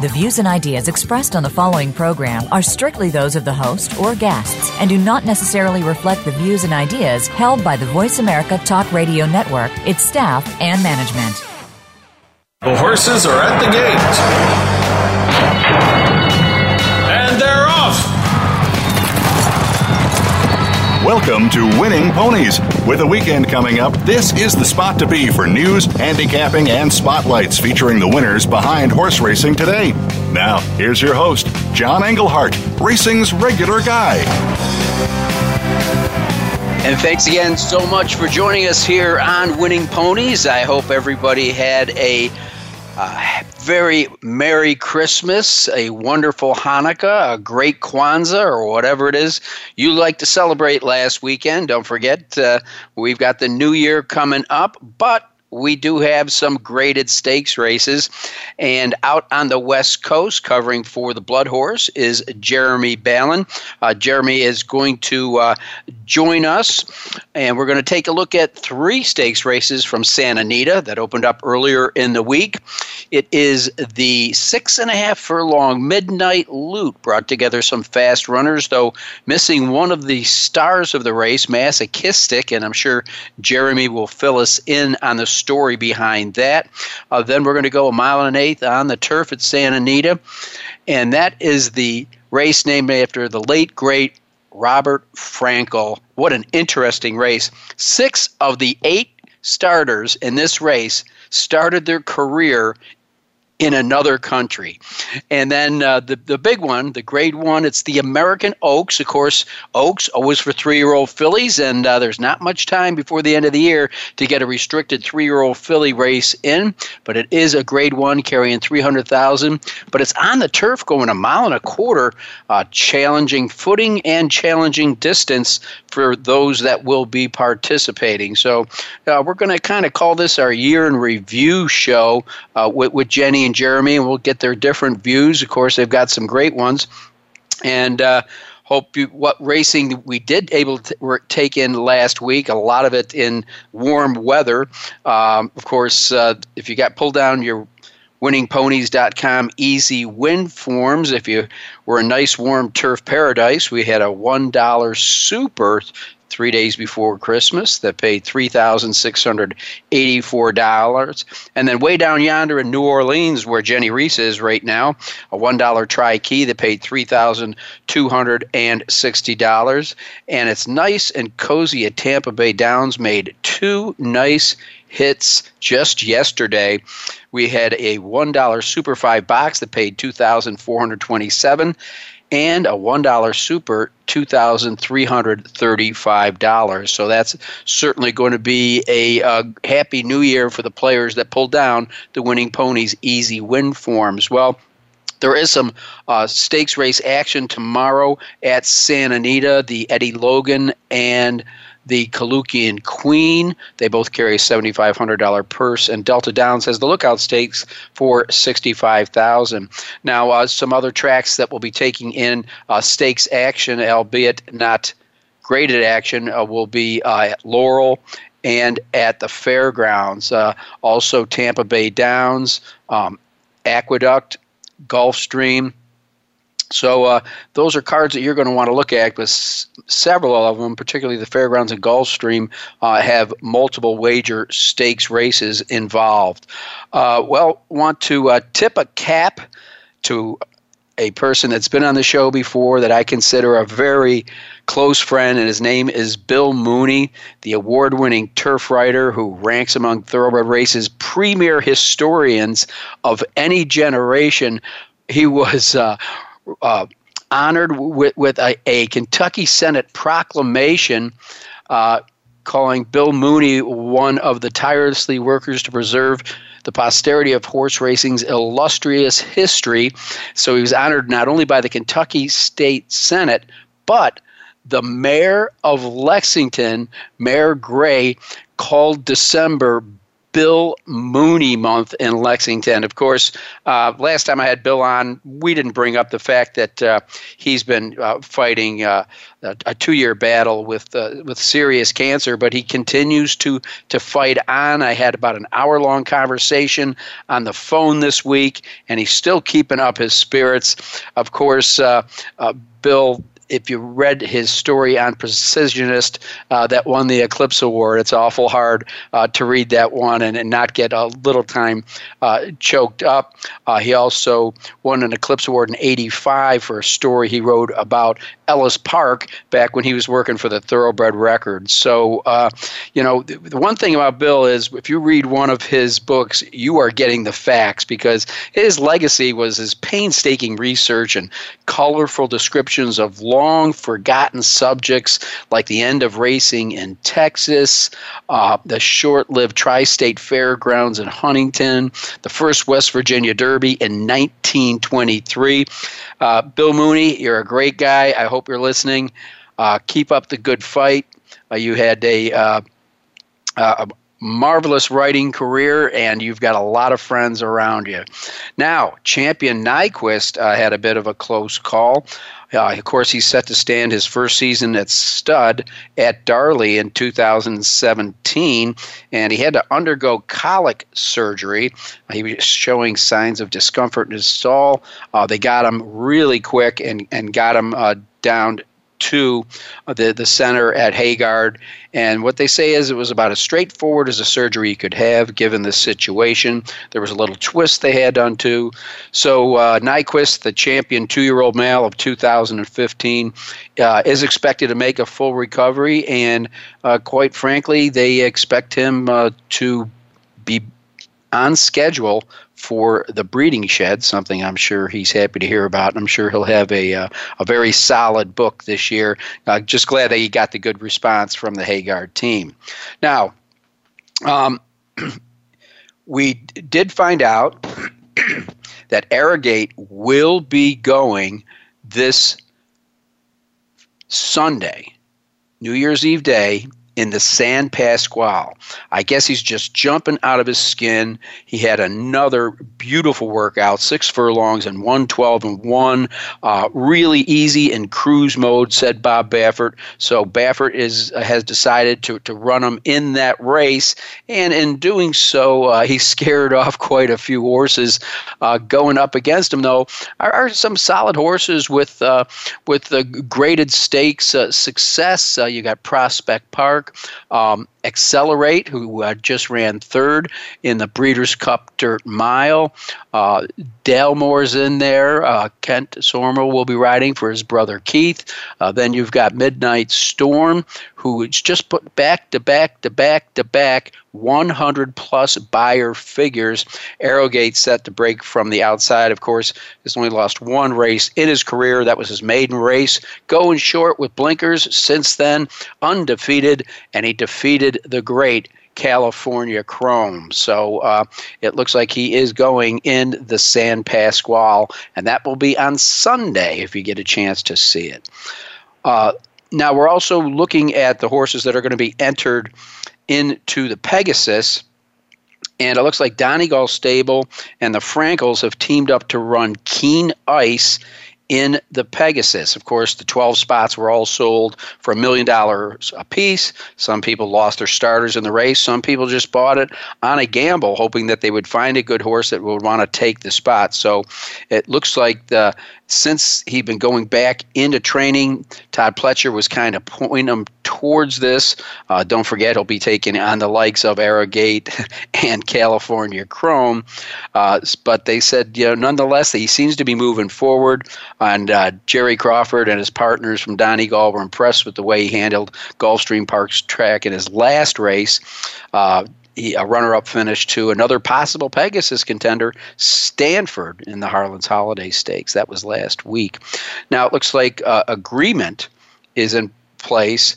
The views and ideas expressed on the following program are strictly those of the host or guests and do not necessarily reflect the views and ideas held by the Voice America Talk Radio Network, its staff, and management. The horses are at the gate. Welcome to Winning Ponies. With a weekend coming up, this is the spot to be for news, handicapping, and spotlights featuring the winners behind horse racing today. Now, here's your host, John Englehart, racing's regular guy. And thanks again so much for joining us here on Winning Ponies. I hope everybody had a uh, very Merry Christmas, a wonderful Hanukkah, a great Kwanzaa, or whatever it is you like to celebrate last weekend. Don't forget, uh, we've got the new year coming up, but we do have some graded stakes races. And out on the West Coast, covering for the Blood Horse, is Jeremy Balan. Uh, Jeremy is going to uh, join us, and we're going to take a look at three stakes races from Santa Anita that opened up earlier in the week. It is the six and a half furlong Midnight Lute, brought together some fast runners, though missing one of the stars of the race, Masochistic, and I'm sure Jeremy will fill us in on the story behind that. Uh, then we're going to go a mile and an eighth on the turf at Santa Anita, and that is the race named after the late great Robert Frankel. What an interesting race! Six of the eight starters in this race started their career in another country. And then uh, the, the big one, the grade one, it's the American Oaks. Of course, Oaks always for three year old fillies, and uh, there's not much time before the end of the year to get a restricted three year old filly race in, but it is a grade one carrying 300,000. But it's on the turf going a mile and a quarter, uh, challenging footing and challenging distance for those that will be participating. So uh, we're going to kind of call this our year in review show uh, with, with Jennie and Jeremy, and we'll get their different views. Of course, they've got some great ones, and uh, hope you, what racing we did able to take in last week. A lot of it in warm weather. Um, of course, uh, if you got pulled down your winningponies.com easy win forms. If you were a nice warm turf paradise, we had a $1 super three days before Christmas that paid $3,684. And then way down yonder in New Orleans, where Jennie Rees is right now, a $1 tri key that paid $3,260. And it's nice and cozy at Tampa Bay Downs, made two nice hits just yesterday. We had a $1 Super 5 box that paid 2427 and a $1 super $2,335. So that's certainly going to be a, a, happy new year for the players that pulled down the winning ponies easy win forms. Well, there is some uh, stakes race action tomorrow at Santa Anita. The Eddie Logan and the Kalookan Queen. They both carry a $7,500 purse, and Delta Downs has the Lookout Stakes for 65,000. Now, uh, some other tracks that will be taking in uh, stakes action, albeit not graded action, uh, will be uh, at Laurel and at the fairgrounds. Uh, also, Tampa Bay Downs, um, Aqueduct, Gulfstream, so uh, those are cards that you're going to want to look at because several of them, particularly the Fairgrounds and Gulfstream, uh, have multiple wager stakes races involved. Uh, well, want to uh, tip a cap to a person that's been on the show before that I consider a very close friend, and his name is Bill Mooney, the award winning turf writer who ranks among thoroughbred races premier historians of any generation. He was uh, uh, honored with, with a, a, Kentucky Senate proclamation uh, calling Bill Mooney one of the tirelessly workers to preserve the posterity of horse racing's illustrious history. So he was honored not only by the Kentucky State Senate, but the mayor of Lexington, Mayor Gray, called December Bill Mooney month in Lexington. Of course, uh, last time I had Bill on, we didn't bring up the fact that uh, he's been uh, fighting uh, a, a, two-year battle with uh, with serious cancer, but he continues to to fight on. I had about an hour-long conversation on the phone this week, and he's still keeping up his spirits. Of course, uh, Bill if you read his story on Precisionist uh, that won the Eclipse Award, it's awful hard uh, to read that one and, and not get a little time uh, choked up. Uh, he also won an Eclipse Award in 85 for a story he wrote about Ellis Park back when he was working for the Thoroughbred Records. So, uh, you know, the, the one thing about Bill is if you read one of his books, you are getting the facts because his legacy was his painstaking research and colorful descriptions of long forgotten subjects like the end of racing in Texas, uh, the short lived Tri State Fairgrounds in Huntington, the first West Virginia Derby in 1923. Uh, Bill Mooney, you're a great guy. I hope you're listening. Uh, keep up the good fight. Uh, you had a, uh, a marvelous writing career, and you've got a lot of friends around you. Now, Champion Nyquist uh, had a bit of a close call. Uh, of course, he's set to stand his first season at stud at Darley in 2017, and he had to undergo colic surgery. He was showing signs of discomfort in his stall. Uh, they got him really quick and, and got him uh, down to the, the center at Hagyard. And what they say is it was about as straightforward as a surgery you could have given this situation. There was a little twist they had done too. So uh, Nyquist, the champion two year old male of 2015, uh, is expected to make a full recovery. And uh, quite frankly, they expect him uh, to be on schedule for the breeding shed, something I'm sure he's happy to hear about. I'm sure he'll have a uh, a very solid book this year. Uh, just glad that he got the good response from the Hagyard team. Now, um, we did find out that Arrogate will be going this Sunday, New Year's Eve day, in the San Pasqual. I guess he's just jumping out of his skin. He had another beautiful workout, six furlongs and 112 and 1. Uh, really easy in cruise mode, said Bob Baffert. So Baffert is uh, has decided to, to run him in that race. And in doing so, uh, he scared off quite a few horses. Uh, going up against him, though, are, are some solid horses with, uh, with the graded stakes uh, success. you got Prospect Park. Um, Accelerate, who uh, just ran third in the Breeders' Cup Dirt Mile. Uh, in there. Uh, Kent Desormeaux will be riding for his brother Keith. Uh, then you've got Midnight Storm, who just put back to back to back to back 100 plus Beyer figures. Arrogate set to break from the outside. Of course, has only lost one race in his career. That was his maiden race. Going short with blinkers since then, undefeated, and he defeated the great California Chrome. So uh, it looks like he is going in the San Pasqual, and that will be on Sunday if you get a chance to see it. Uh, now, we're also looking at the horses that are going to be entered into the Pegasus. And it looks like Donegal Stable and the Frankels have teamed up to run Keen Ice in the Pegasus. Of course, the 12 spots were all sold for a million dollars a piece. Some people lost their starters in the race. Some people just bought it on a gamble, hoping that they would find a good horse that would want to take the spot. So it looks like the since he'd been going back into training, Todd Pletcher was kind of pointing him towards this. Uh, don't forget, he'll be taking on the likes of Arrogate and California Chrome. Uh, but they said, you know, nonetheless, he seems to be moving forward. And uh, Jerry Crawford and his partners from Donegal were impressed with the way he handled Gulfstream Park's track in his last race. Uh, he, a runner-up finish to another possible Pegasus contender, Stanford, in the Harlan's Holiday Stakes. That was last week. Now it looks like uh, agreement is in place.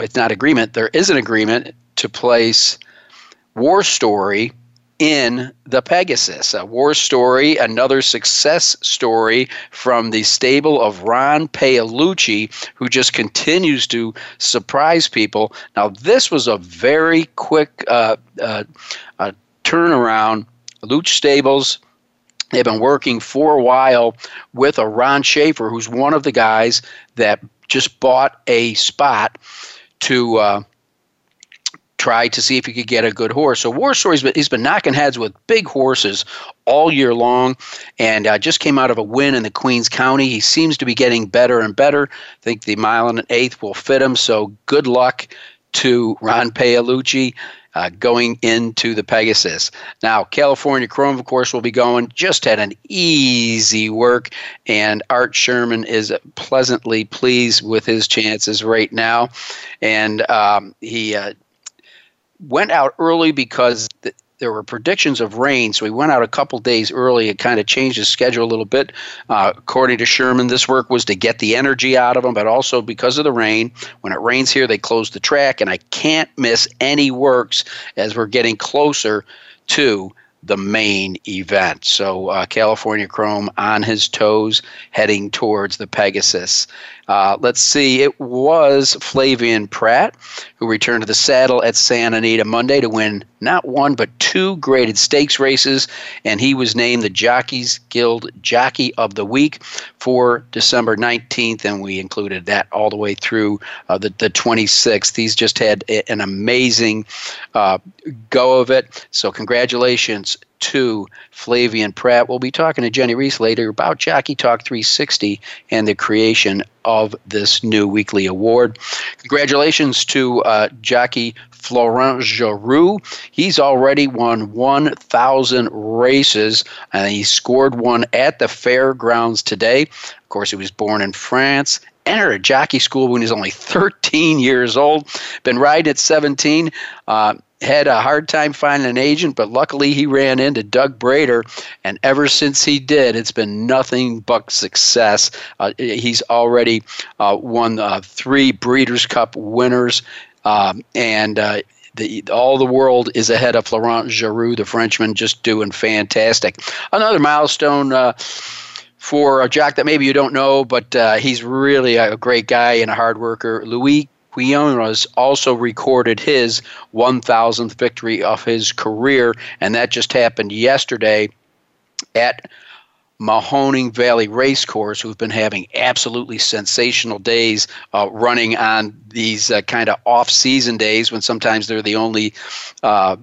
It's not agreement. There is an agreement to place War Story in the Pegasus. A war story, another success story from the stable of Ron Paolucci, who just continues to surprise people. Now, this was a very quick uh, uh, uh, turnaround. Loooch Stables. They've been working for a while with a Ron Schaefer, who's one of the guys that just bought a spot to uh, try to see if he could get a good horse. So War Stories, he's been knocking heads with big horses all year long, and uh, just came out of a win in the Queens County. He seems to be getting better and better. I think the mile and an eighth will fit him. So good luck to Ron Paolucci. Uh, going into the Pegasus. Now, California Chrome, of course, will be going. Just had an easy work, and Art Sherman is pleasantly pleased with his chances right now. And um, he uh, went out early because th- there were predictions of rain, so he went out a couple days early and kind of changed his schedule a little bit. Uh, according to Sherman, this work was to get the energy out of him, but also because of the rain. When it rains here, they close the track, and I can't miss any works as we're getting closer to the main event. So uh, California Chrome on his toes, heading towards the Pegasus. Uh, let's see, it was Flavien Prat who returned to the saddle at Santa Anita Monday to win not one but two graded stakes races, and he was named the Jockeys Guild Jockey of the Week for December 19th, and we included that all the way through uh, the, the 26th. He's just had an amazing uh, go of it. So, congratulations to Flavien Prat. We'll be talking to Jennie Rees later about Jockey Talk 360 and the creation of this new weekly award. Congratulations to uh, Florent Geroux. He's already won 1,000 races, and he scored one at the fairgrounds today. Of course, he was born in France entered a jockey school when he was only 13 years old. Been riding at 17. Uh, had a hard time finding an agent, but luckily he ran into Doug Bredar, and ever since he did, it's been nothing but success. Uh, he's already uh, won uh, three Breeders' Cup winners, um, and uh, the, all the world is ahead of Florent Geroux, the Frenchman, just doing fantastic. Another milestone uh, for a jock that maybe you don't know, but uh, he's really a great guy and a hard worker. Louis Quinones also recorded his 1,000th victory of his career, and that just happened yesterday at Mahoning Valley Racecourse, who've been having absolutely sensational days uh, running on these uh, kind of off season days when sometimes they're the only uh,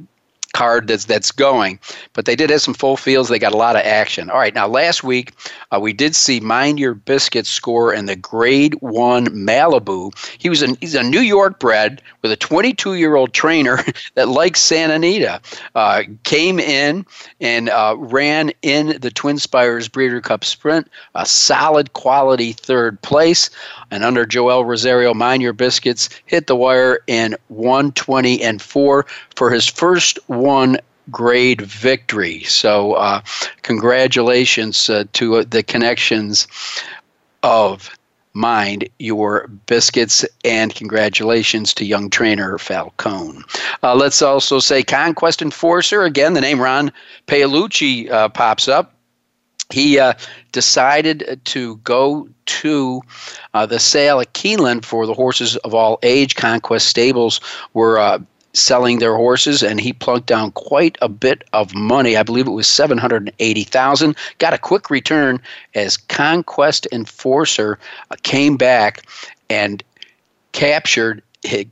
card that's that's going. But they did have some full fields. They got a lot of action. All right, now last week uh, we did see Mind Your Biscuit score in the Grade One Malibu. He was a he's a New York bred with a 22 year old trainer that likes Santa Anita. Uh, came in and uh, ran in the Twin Spires Breeder Cup Sprint, a solid quality third place. And under Joel Rosario, Mind Your Biscuits hit the wire in 120 and 4 for his first one grade victory. So, uh, congratulations uh, to uh, the connections of Mind Your Biscuits, and congratulations to young trainer Falcone. Uh, let's also say Conquest Enforcer. Again, the name Ron Paolucci uh, pops up he uh, decided to go to uh, the sale at Keeneland for the horses of all age. Conquest Stables were uh, selling their horses, and he plunked down quite a bit of money. I believe it was seven hundred eighty thousand. Got a quick return as Conquest Enforcer uh, came back and captured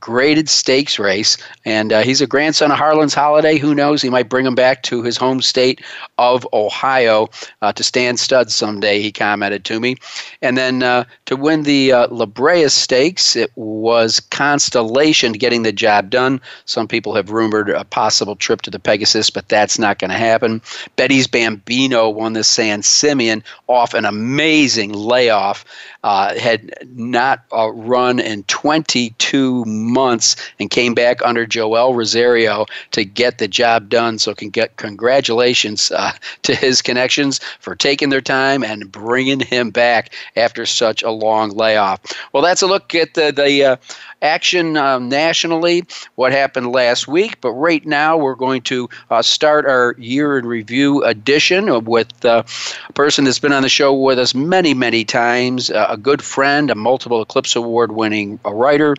graded stakes race, and uh, he's a grandson of Harlan's Holiday. Who knows? He might bring him back to his home state of Ohio uh, to stand studs someday. He commented to me, and then uh, to win the uh, La Brea Stakes, it was Constellation getting the job done. Some people have rumored a possible trip to the Pegasus, but that's not going to happen. Betty's Bambino won the San Simeon off an amazing layoff. Uh, had not uh, run in 22 months and came back under Joel Rosario to get the job done. So, can get congratulations uh, to his connections for taking their time and bringing him back after such a long layoff. Well, that's a look at the, the uh, action um, nationally, what happened last week. But right now, we're going to uh, start our year in review edition with uh, a person that's been on the show with us many, many times, uh, a good friend, a multiple Eclipse Award winning writer,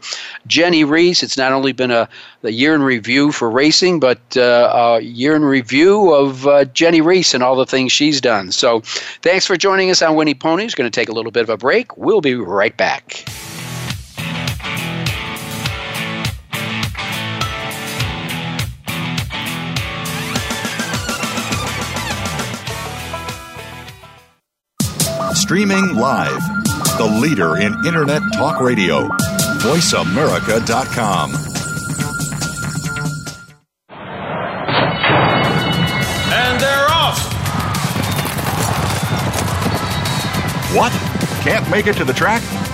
Jennie Rees. It's not only been a, a year in review for racing, but uh, a year in review of uh, Jennie Rees and all the things she's done. So thanks for joining us on Winning Ponies. Going to take a little bit of a break. We'll be right back. Streaming live, the leader in Internet talk radio, voiceamerica.com. And they're off. What? Can't make it to the track?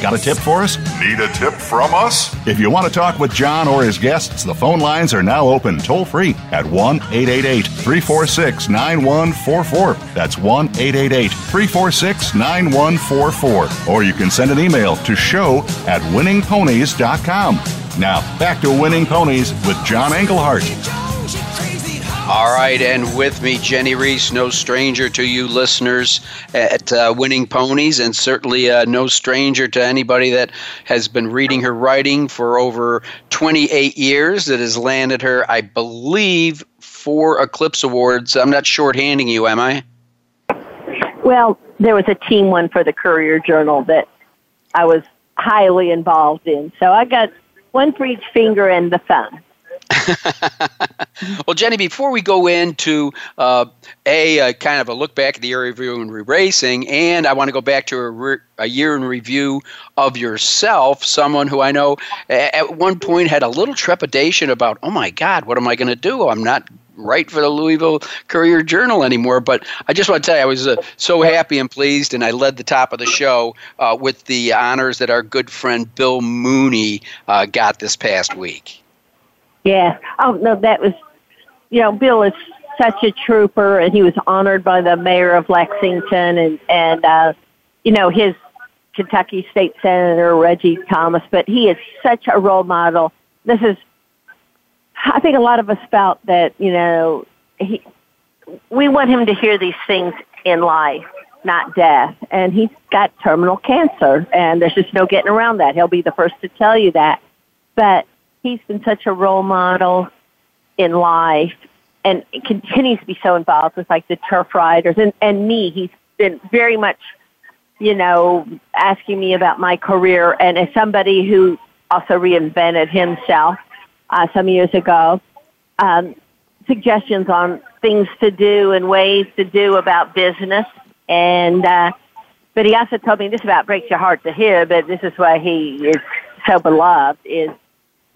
Got a tip for us? Need a tip from us? If you want to talk with John or his guests, the phone lines are now open toll free at 1 888 346 9144. That's 1 888 346 9144. Or you can send an email to show at winningponies.com. Now, back to Winning Ponies with John Englehart. All right, and with me, Jennie Rees, no stranger to you listeners at uh, Winning Ponies, and certainly uh, no stranger to anybody that has been reading her writing for over 28 years. That has landed her, I believe, four Eclipse Awards. I'm not shorthanding you, am I? Well, there was a team one for the Courier Journal that I was highly involved in. So I got one for each finger and the thumb. well, Jennie, before we go into uh, a, a kind of a look back at the year review and re-racing, and I want to go back to a, re- a year in review of yourself, someone who I know at one point had a little trepidation about, oh my God, what am I going to do? I'm not write for the Louisville Courier Journal anymore. But I just want to tell you, I was uh, so happy and pleased, and I led the top of the show uh, with the honors that our good friend Bill Mooney uh, got this past week. Yeah. Oh no, that was, you know, Bill is such a trooper, and he was honored by the mayor of Lexington, and and uh, you know his Kentucky State Senator Reggie Thomas. But he is such a role model. This is, I think, a lot of us felt that you know he, we want him to hear these things in life, not death, and he's got terminal cancer, and there's just no getting around that. He'll be the first to tell you that, but he's been such a role model in life and continues to be so involved with like the turf riders and, and me. He's been very much, you know, asking me about my career and as somebody who also reinvented himself uh, some years ago, um, suggestions on things to do and ways to do about business. And, uh, but he also told me this about breaks your heart to hear, but this is why he is so beloved is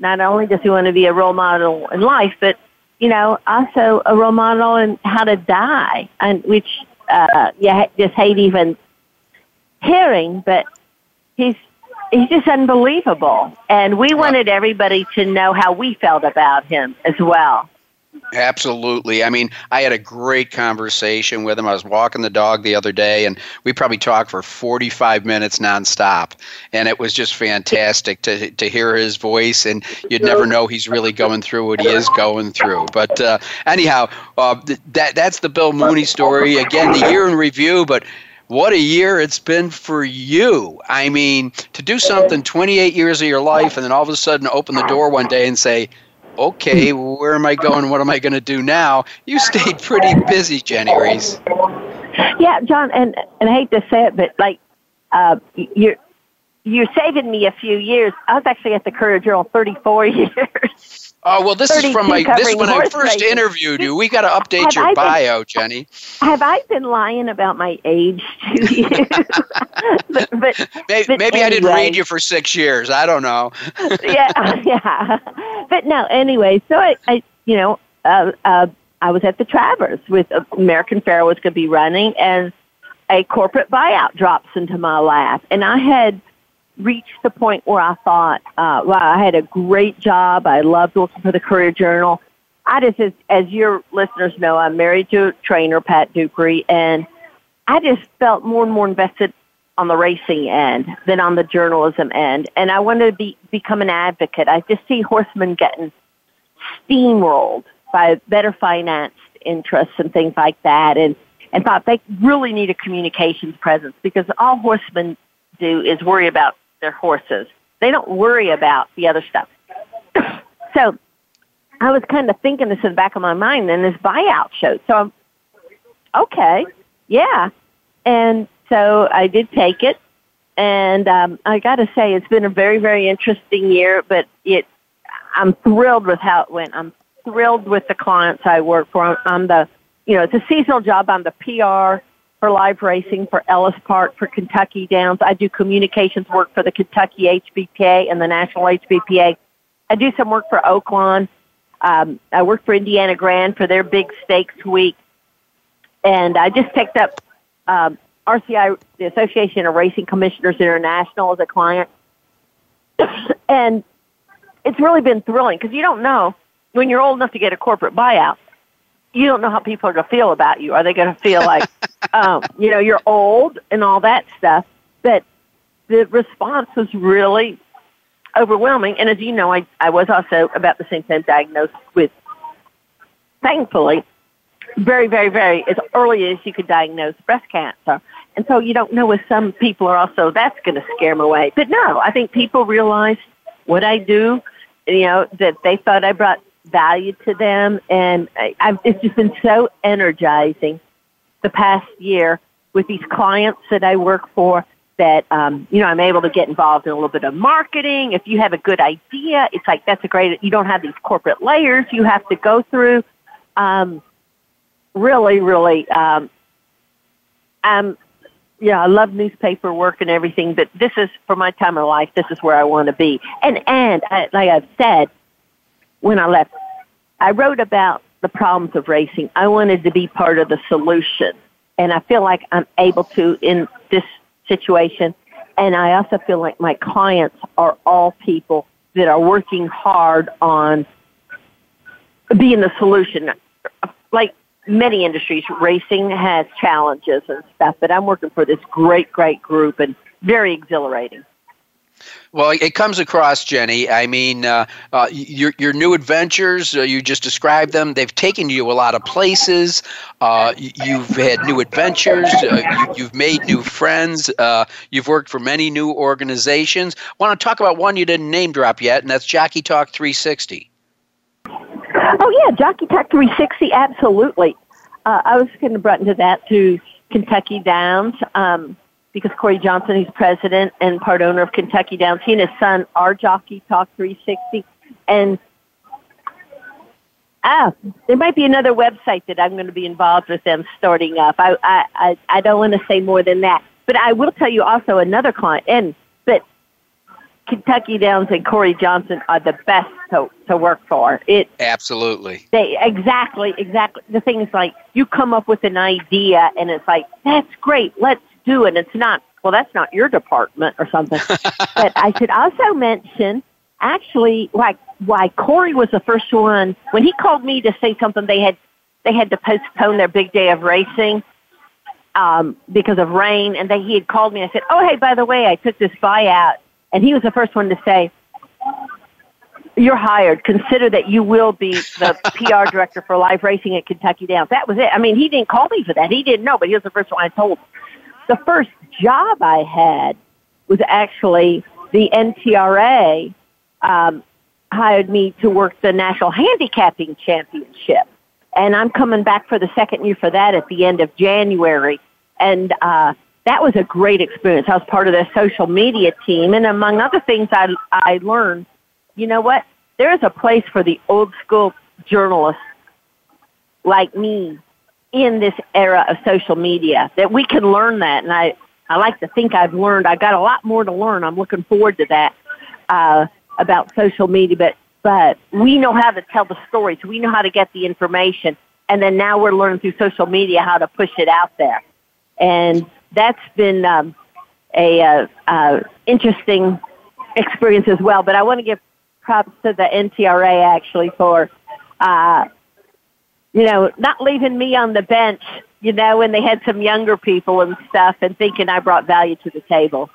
not only does he want to be a role model in life, but you know, also a role model in how to die, and which uh, you just hate even hearing. But he's he's just unbelievable, and we wanted everybody to know how we felt about him as well. Absolutely. I mean, I had a great conversation with him. I was walking the dog the other day, and we probably talked for 45 minutes nonstop. And it was just fantastic to, to hear his voice, and you'd never know he's really going through what he is going through. But uh, anyhow, uh, that, that's the Bill Mooney story. Again, the year in review, but what a year it's been for you. I mean, to do something 28 years of your life and then all of a sudden open the door one day and say, okay, where am I going? What am I going to do now? You stayed pretty busy, Jennie Rees. Yeah, John, and and I hate to say it, but like uh, you're you're saving me a few years. I was actually at the Courier Journal 34 years. Oh well, this is from my this is when I first racing. interviewed you. We got to update have your I bio, been, Jennie. Have I been lying about my age to you? but, but, maybe, but maybe anyway. I didn't read you for six years. I don't know. yeah, yeah. But no, anyway. So I, I you know, uh, uh, I was at the Travers with uh, American Pharoah was going to be running, and a corporate buyout drops into my lap, and I had reached the point where I thought, uh, wow, I had a great job. I loved working for the Courier Journal. I just, as, as your listeners know, I'm married to a trainer, Pat Dupuy, and I just felt more and more invested on the racing end than on the journalism end. And I wanted to be, become an advocate. I just see horsemen getting steamrolled by better financed interests and things like that. And, and thought they really need a communications presence because all horsemen do is worry about their horses. They don't worry about the other stuff. so I was kind of thinking this in the back of my mind, and this buyout showed. So I'm, okay, yeah. And so I did take it, and um, I got to say it's been a very, very interesting year. But it, I'm thrilled with how it went. I'm thrilled with the clients I work for. I'm, I'm the, you know, it's a seasonal job. I'm the PR for live racing for Ellis Park, for Kentucky Downs. I do communications work for the Kentucky HBPA and the National HBPA. I do some work for Oaklawn. Um, I work for Indiana Grand for their big stakes week. And I just picked up um, RCI, the Association of Racing Commissioners International, as a client. and it's really been thrilling because you don't know when you're old enough to get a corporate buyout you don't know how people are going to feel about you. Are they going to feel like, um, you know, you're old and all that stuff? But the response was really overwhelming. And as you know, I, I was also about the same time diagnosed with, thankfully, very, very, very, as early as you could diagnose breast cancer. And so you don't know if some people are also, that's going to scare them away. But no, I think people realize what I do, you know, that they thought I brought value to them. And I, I've, it's just been so energizing the past year with these clients that I work for that, um, you know, I'm able to get involved in a little bit of marketing. If you have a good idea, it's like, that's a great, you don't have these corporate layers you have to go through. Um, really, really, um, um, yeah, I love newspaper work and everything, but this is for my time of life. This is where I want to be. And and I, like I've said, when I left, I wrote about the problems of racing. I wanted to be part of the solution. And I feel like I'm able to in this situation. And I also feel like my clients are all people that are working hard on being the solution. Like many industries, racing has challenges and stuff, but I'm working for this great, great group and very exhilarating. Well, it comes across, Jennie. I mean, uh, uh, your your new adventures. Uh, you just described them. They've taken you a lot of places. Uh, you've had new adventures. Uh, you, have made new friends. Uh, you've worked for many new organizations. I want to talk about one you didn't name drop yet, and that's Jockey Talk 360. Oh yeah, Jockey Talk 360. Absolutely. I was going to brought into that to Kentucky Downs. Um, because Corey Johnson, who's president and part owner of Kentucky Downs, he and his son are Jockey Talk 360. And ah, there might be another website that I'm going to be involved with them starting up. I I I, I don't want to say more than that, but I will tell you also another client. And but Kentucky Downs and Corey Johnson are the best to to work for. It absolutely they exactly exactly the thing is like you come up with an idea and it's like that's great. Let's do it. It's not, well, that's not your department or something. but I should also mention actually, like, why Corey was the first one when he called me to say something they had they had to postpone their big day of racing um, because of rain, and they, he had called me. and I said, "Oh, hey, by the way, I took this buyout," and he was the first one to say, "You're hired. Consider that you will be the PR director for live racing at Kentucky Downs." That was it. I mean, he didn't call me for that. He didn't know, but he was the first one I told. The first job I had was actually the NTRA um, hired me to work the National Handicapping Championship and I'm coming back for the second year for that at the end of January. And uh, that was a great experience. I was part of their social media team, and among other things, I I learned, you know what? There is a place for the old school journalists like me in this era of social media that we can learn that, and I I like to think I've learned. I got a lot more to learn. I'm looking forward to that uh, about social media, but but we know how to tell the stories. We know how to get the information. And then now we're learning through social media how to push it out there. And that's been um, a uh, uh, interesting experience as well. But I want to give props to the NTRA actually for, uh, you know, not leaving me on the bench, you know, when they had some younger people and stuff and thinking I brought value to the table.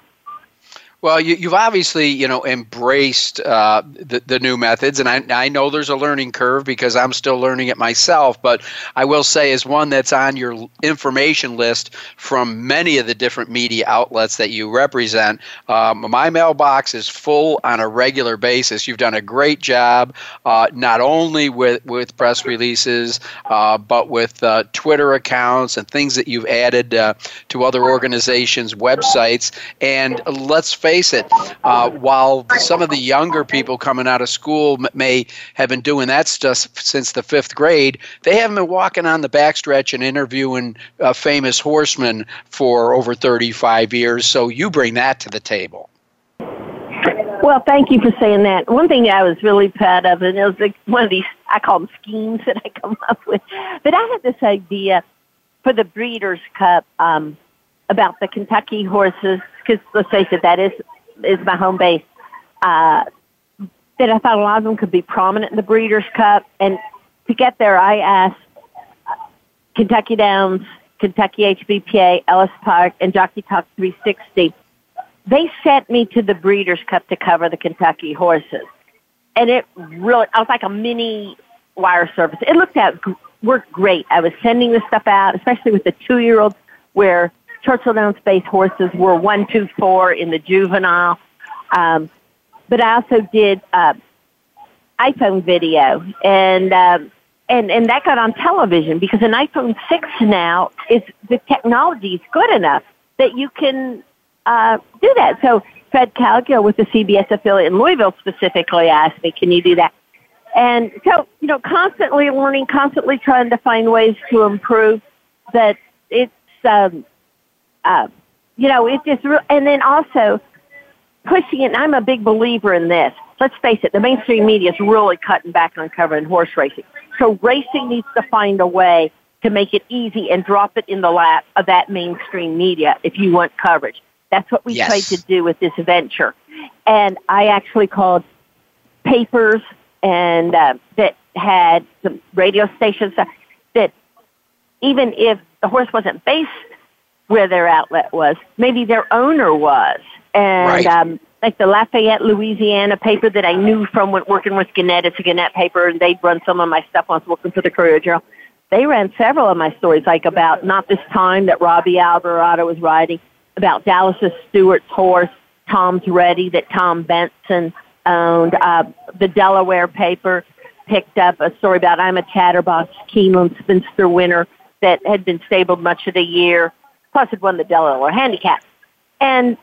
Well, you, have obviously, you know, embraced uh, the, the new methods, and I, I know there's a learning curve because I'm still learning it myself. But I will say, as one that's on your information list from many of the different media outlets that you represent, um, my mailbox is full on a regular basis. You've done a great job, uh, not only with with press releases, uh, but with uh, Twitter accounts and things that you've added uh, to other organizations' websites. And let's face it, uh, while some of the younger people coming out of school may have been doing that stuff since the fifth grade, they haven't been walking on the backstretch and interviewing uh, famous horsemen for over 35 years. So you bring that to the table. Well, thank you for saying that. One thing I was really proud of, and it was like one of these, I call them schemes that I come up with, but I had this idea for the Breeders' Cup um, about the Kentucky horses because let's face it, that is is my home base. Uh, that I thought a lot of them could be prominent in the Breeders' Cup, and to get there, I asked uh, Kentucky Downs, Kentucky HBPA, Ellis Park, and Jockey Talk 360. They sent me to the Breeders' Cup to cover the Kentucky horses, and it really I was like a mini wire service. It looked at worked great. I was sending this stuff out, especially with the two year olds, where Churchill Downs Space horses were one, two, four in the juvenile. Um, but I also did uh, iPhone video, and um, and and that got on television because an iPhone six now is the technology is good enough that you can uh, do that. So Fred Cowgill with the CBS affiliate in Louisville specifically asked me, "Can you do that?" And so you know, constantly learning, constantly trying to find ways to improve. That it's um, uh, you know, it's just, real, and then also pushing it. And I'm a big believer in this. Let's face it, the mainstream media is really cutting back on covering horse racing. So racing needs to find a way to make it easy and drop it in the lap of that mainstream media if you want coverage. That's what we yes. tried to do with this venture. And I actually called papers and uh, that had some radio stations that even if the horse wasn't based where their outlet was. Maybe their owner was. And right. um, like the Lafayette, Louisiana paper that I knew from when working with Gannett, it's a Gannett paper, and they'd run some of my stuff when I was working for the Courier Journal. They ran several of my stories, like about not this time that Robby Albarado was riding, about Dallas Stewart's horse, Tom's Ready, that Tom Benson owned. Uh, the Delaware paper picked up a story about I'm a Chatterbox Keeneland Spinster winner that had been stabled much of the year plus had won the Delaware Handicap. And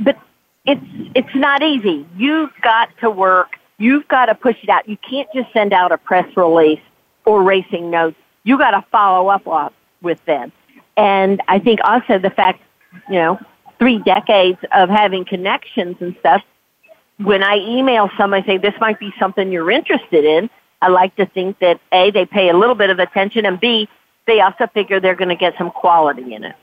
but it's it's not easy. You've got to work. You've got to push it out. You can't just send out a press release or racing notes. You got to follow up with them. And I think also the fact, you know, three decades of having connections and stuff. When I email somebody say this might be something you're interested in, I like to think that a they pay a little bit of attention and b they also figure they're going to get some quality in it.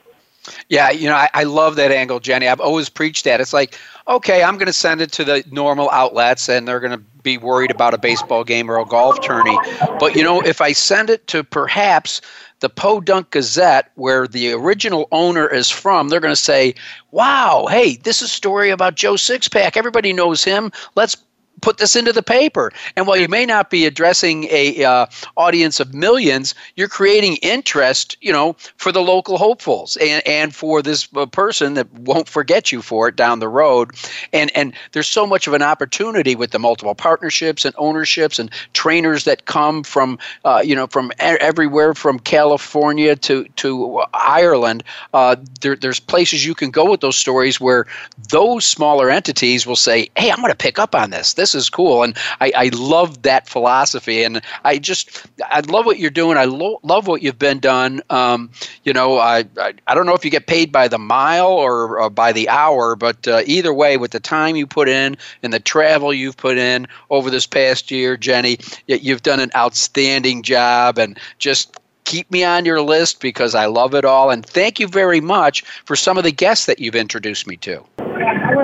Yeah, you know, I, I love that angle, Jennie. I've always preached that. It's like, okay, I'm going to send it to the normal outlets, and they're going to be worried about a baseball game or a golf tourney. But you know, if I send it to perhaps the Podunk Gazette, where the original owner is from, they're going to say, "Wow, hey, this is a story about Joe Sixpack. Everybody knows him. Let's put this into the paper. And while you may not be addressing a uh, audience of millions, you're creating interest, you know, for the local hopefuls and, and for this uh, person that won't forget you for it down the road. And and there's so much of an opportunity with the multiple partnerships and ownerships and trainers that come from, uh, you know, from everywhere from California to to Ireland. Uh, there, there's places you can go with those stories where those smaller entities will say, "Hey, I'm going to pick up on this. This is cool. And I, I love that philosophy. And I just, I love what you're doing. I lo- love what you've been done. Um, you know, I, I, I, don't know if you get paid by the mile or, by the hour, but uh, either way, with the time you put in and the travel you've put in over this past year, Jennie, you've done an outstanding job and just keep me on your list because I love it all. And thank you very much for some of the guests that you've introduced me to.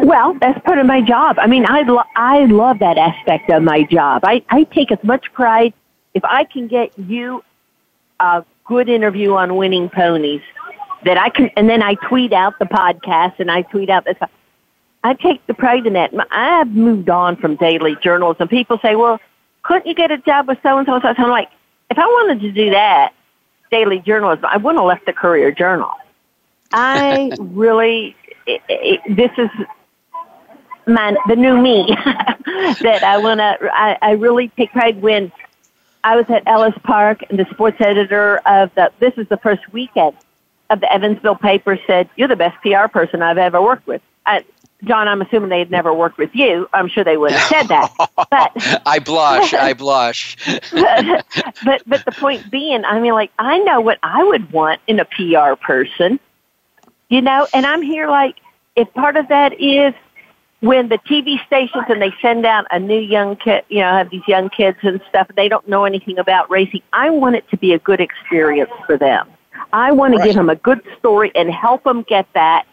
Well, that's part of my job. I mean, I, lo- I love that aspect of my job. I, I take as much pride if I can get you a good interview on winning ponies that I can, and then I tweet out the podcast and I tweet out this. I take the pride in that. I've moved on from daily journalism. People say, well, couldn't you get a job with so and so? So I'm like, if I wanted to do that, daily journalism, I wouldn't have left the Courier Journal. I really, it, it, this is my the new me that I want to. I, I really take pride when I was at Ellis Park and the sports editor of the. This is the first weekend of the Evansville paper said you're the best PR person I've ever worked with. I, John, I'm assuming they had never worked with you. I'm sure they would have said that. But I blush. I blush. but, but but the point being, I mean, like I know what I would want in a PR person, you know, and I'm here like if part of that is when the TV stations and they send out a new young kid, you know, have these young kids and stuff, they don't know anything about racing. I want it to be a good experience for them. I want to give them a good story and help them get that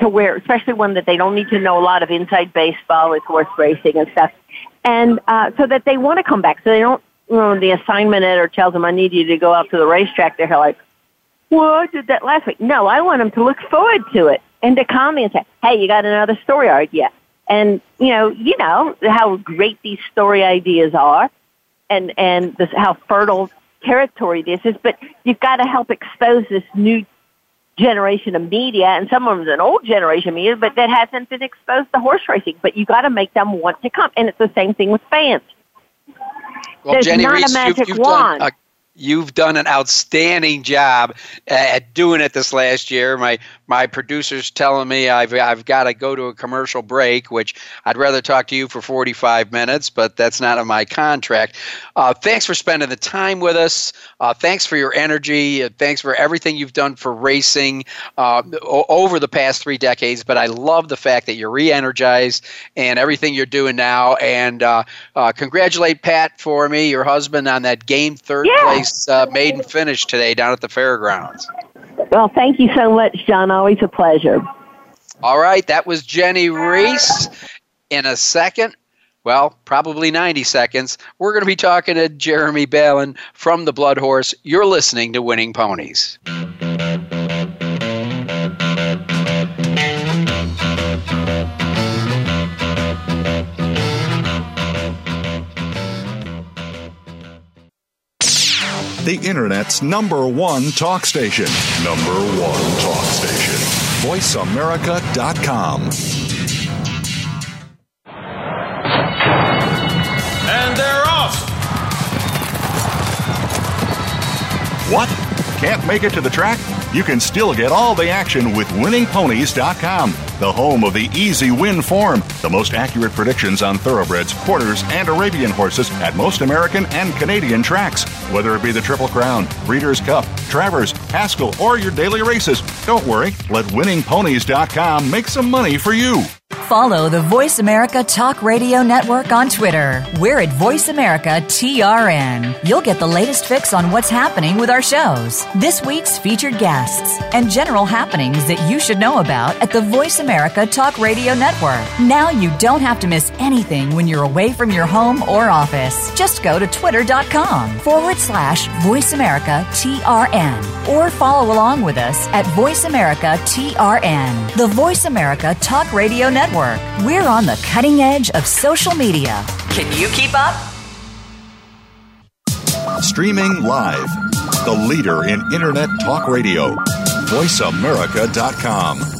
to where, especially one that they don't need to know a lot of inside baseball with horse racing and stuff, and uh, so that they want to come back. So they don't, you know, the assignment editor tells them, "I need you to go out to the racetrack." They're like, "Well, I did that last week." No, I want them to look forward to it and to call me and say, "Hey, you got another story idea?" And you know, you know how great these story ideas are, and and this, how fertile territory this is. But you've got to help expose this new generation of media, and some of them is an old generation of media, but that hasn't been exposed to horse racing. But you've got to make them want to come, and it's the same thing with fans. Well, There's Jennie not Rees, a magic you've, you've wand. done a You've done an outstanding job at doing it this last year. My my producer's telling me I've I've got to go to a commercial break, which I'd rather talk to you for 45 minutes, but that's not in my contract. Uh, thanks for spending the time with us. Uh, thanks for your energy. Uh, thanks for everything you've done for racing uh, o- over the past three decades. But I love the fact that you're re-energized and everything you're doing now. And uh, uh, congratulate Pat for me, your husband, on that game third Yeah. place uh, maiden finish today down at the fairgrounds. Well, thank you so much, John. Always a pleasure. All right, that was Jennie Rees. In a second, well, probably 90 seconds, we're going to be talking to Jeremy Balan from the Blood Horse. You're listening to Winning Ponies. The Internet's number one talk station. Number one talk station. VoiceAmerica.com. And they're off. What? Can't make it to the track? You can still get all the action with winningponies.com, the home of the easy win form, the most accurate predictions on thoroughbreds, quarters, and Arabian horses at most American and Canadian tracks. Whether it be the Triple Crown, Breeders' Cup, Travers, Haskell, or your daily races, don't worry, let winningponies.com make some money for you. Follow the Voice America Talk Radio Network on Twitter. We're at Voice America TRN. You'll get the latest fix on what's happening with our shows, this week's featured guests, and general happenings that you should know about at the Voice America Talk Radio Network. Now you don't have to miss anything when you're away from your home or office. Just go to twitter.com forward slash Voice America TRN or follow along with us at Voice America TRN, the Voice America Talk Radio Network. We're on the cutting edge of social media. Can you keep up? Streaming live, the leader in Internet talk radio, voiceamerica.com.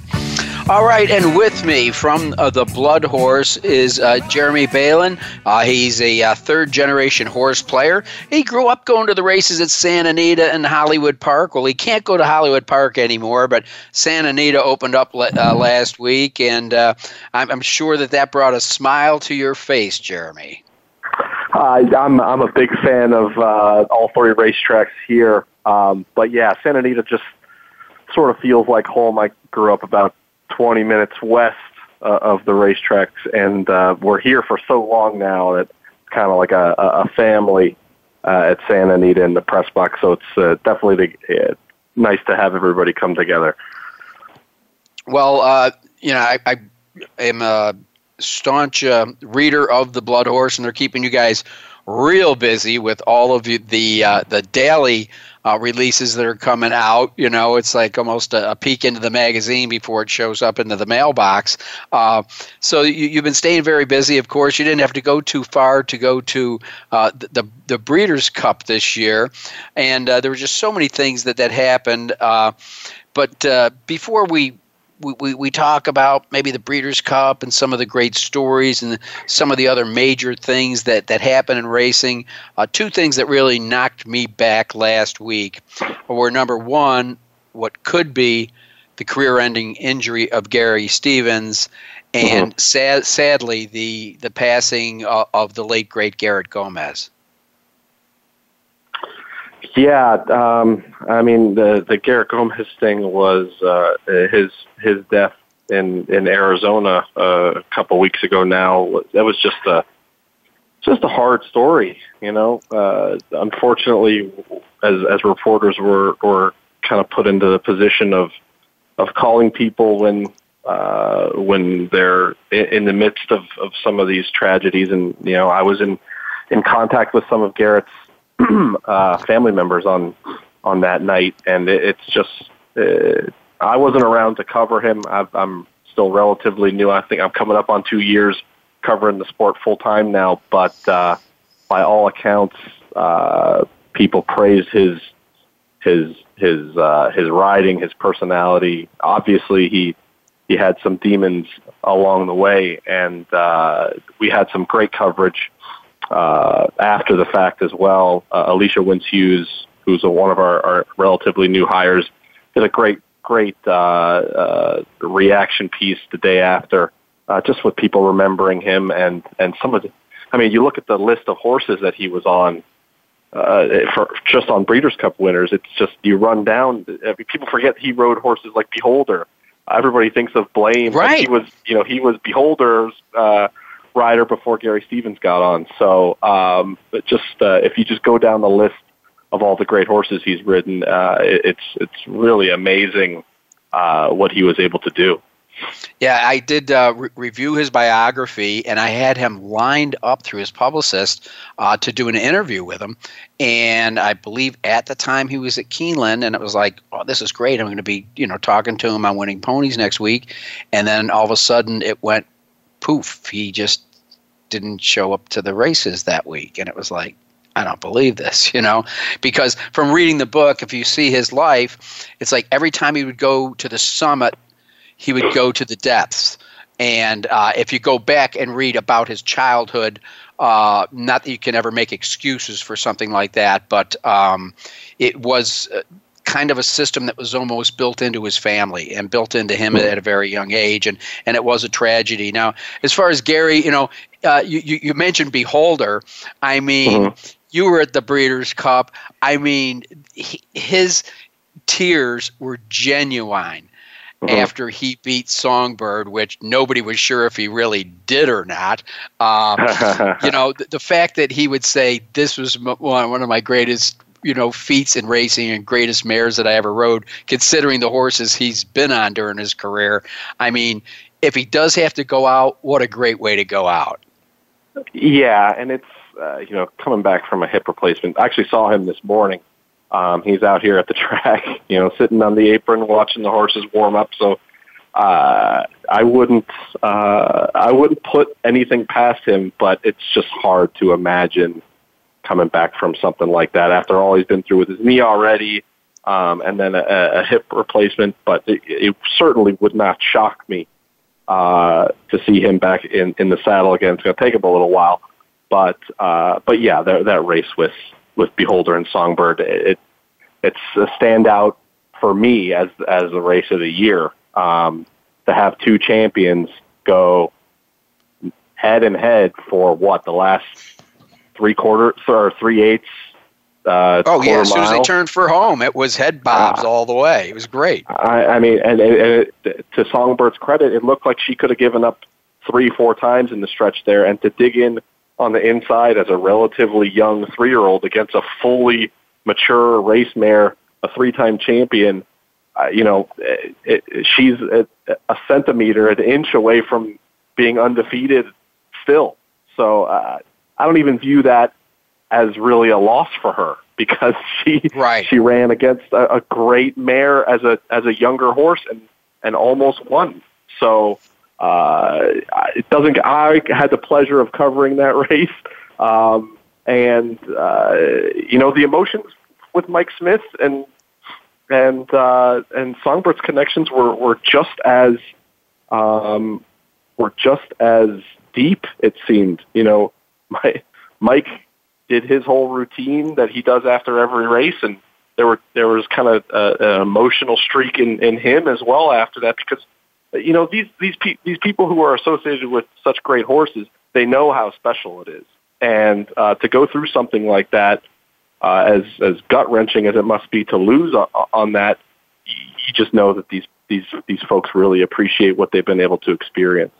All right, and with me from uh, the Blood Horse is uh, Jeremy Balan. Uh, he's a uh, third generation horse player. He grew up going to the races at Santa Anita and Hollywood Park. Well, he can't go to Hollywood Park anymore, but Santa Anita opened up le- uh, last week, and uh, I'm, I'm sure that that brought a smile to your face, Jeremy. Uh, I'm I'm a big fan of uh, all three racetracks here, um, but yeah, Santa Anita just sort of feels like home. I grew up about 20 minutes west uh, of the racetracks, and uh, we're here for so long now that it's kind of like a, a family uh, at Santa Anita in the press box. So it's uh, definitely the, uh, nice to have everybody come together. Well, uh, you know, I, I am a staunch uh, reader of the Blood Horse, and they're keeping you guys real busy with all of you, the uh, the daily uh, releases that are coming out. You know, it's like almost a, a, peek into the magazine before it shows up into the mailbox. Uh, so you, have been staying very busy. Of course, you didn't have to go too far to go to uh, the, the Breeders' Cup this year, and uh, there were just so many things that that happened. Uh, but before we we, we, we talk about maybe the Breeders' Cup and some of the great stories and some of the other major things that, that happen in racing. Uh, two things that really knocked me back last week were number one, what could be the career ending injury of Gary Stevens, and mm-hmm. sad, sadly, the, the passing of, of the late, great Garrett Gomez. Yeah, um, I mean the the Garrett Gomez thing was uh, his his death in in Arizona uh, a couple weeks ago. Now that was just a just a hard story, you know. Uh, unfortunately, as as reporters, were were kind of put into the position of of calling people when uh, when they're in the midst of, of some of these tragedies. And you know, I was in in contact with some of Garrett's uh, family members on on that night, and it, it's just uh, I wasn't around to cover him. I've, I'm still relatively new. I think I'm coming up on two years covering the sport full time now, but uh, by all accounts, uh, people praise his his his uh, his riding, his personality. Obviously, he he had some demons along the way, and uh, we had some great coverage uh, after the fact as well. Uh, Alicia Wincze Hughes, who's a, one of our, our relatively new hires, did a great, great uh, uh, reaction piece the day after, uh, just with people remembering him and and some of the. I mean, you look at the list of horses that he was on. Uh, for just on Breeders' Cup winners, it's just you run down. I mean, people forget he rode horses like Beholder. Everybody thinks of Blame. Right. He was, you know, he was Beholder's uh, rider before Gary Stevens got on. So, um, but just uh, if you just go down the list of all the great horses he's ridden, uh, it's it's really amazing uh, what he was able to do. Yeah, I did uh, re- review his biography, and I had him lined up through his publicist uh, to do an interview with him. And I believe at the time he was at Keeneland, and it was like, "Oh, this is great! I'm going to be, you know, talking to him on Winning Ponies next week." And then all of a sudden, it went poof, he just didn't show up to the races that week. And it was like, I don't believe this, you know, because from reading the book, if you see his life, it's like every time he would go to the summit, he would go to the depths. And uh, if you go back and read about his childhood, uh, not that you can ever make excuses for something like that, but um, it was uh, kind of a system that was almost built into his family and built into him at a very young age, and and it was a tragedy. Now, as far as Gary, you know, uh, you, you, mentioned Beholder. I mean, mm-hmm. You were at the Breeders' Cup. I mean, he, his tears were genuine. Mm-hmm. After he beat Songbird, which nobody was sure if he really did or not, um, you know, the, the, fact that he would say this was one, one of my greatest you know feats in racing and greatest mares that I ever rode, considering the horses he's been on during his career. I mean, if he does have to go out, what a great way to go out. Yeah, and it's uh, you know coming back from a hip replacement. I actually saw him this morning. Um, he's out here at the track, you know, sitting on the apron watching the horses warm up. So uh, I wouldn't uh, I wouldn't put anything past him, but it's just hard to imagine coming back from something like that after all he's been through with his knee already, um, and then a, a hip replacement. But it, it certainly would not shock me uh, to see him back in, in the saddle again. It's going to take him a little while, but uh, but yeah, that, that race with with Beholder and Songbird, it it's a standout for me as as the race of the year. Um, to have two champions go head and head for what the last three quarters or three eighths. Uh, oh yeah, as soon as they turned for home, it was head bobs uh, all the way. It was great. I, I mean, and, and it, to Songbird's credit, it looked like she could have given up three, four times in the stretch there, and to dig in on the inside as a relatively young three-year-old against a fully mature race mare, a three-time champion. Uh, you know, it, it, she's a, a centimeter, an inch away from being undefeated still. So uh, I don't even view that as really a loss for her because she right. she ran against a, a great mare as a as a younger horse and and almost won. So uh, it doesn't. I had the pleasure of covering that race, um, and uh, you know the emotions with Mike Smith and and uh, and Songbird's connections were were just as um, were just as deep. It seemed, you know, my, Mike did his whole routine that he does after every race, and there were there was kind of a, an emotional streak in, in him as well after that because you know these these pe- these people who are associated with such great horses they know how special it is, and uh, to go through something like that, uh, as as gut wrenching as it must be to lose on, on that, you just know that these these these folks really appreciate what they've been able to experience.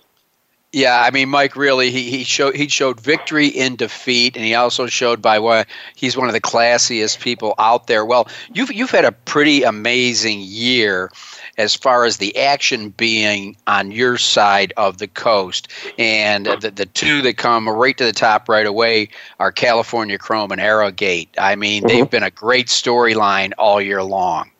Yeah, I mean, Mike really he he showed he showed victory in defeat, and he also showed by why he's one of the classiest people out there. Well, you've you've had a pretty amazing year as far as the action being on your side of the coast, and the the two that come right to the top right away are California Chrome and Arrogate. I mean, mm-hmm. they've been a great storyline all year long.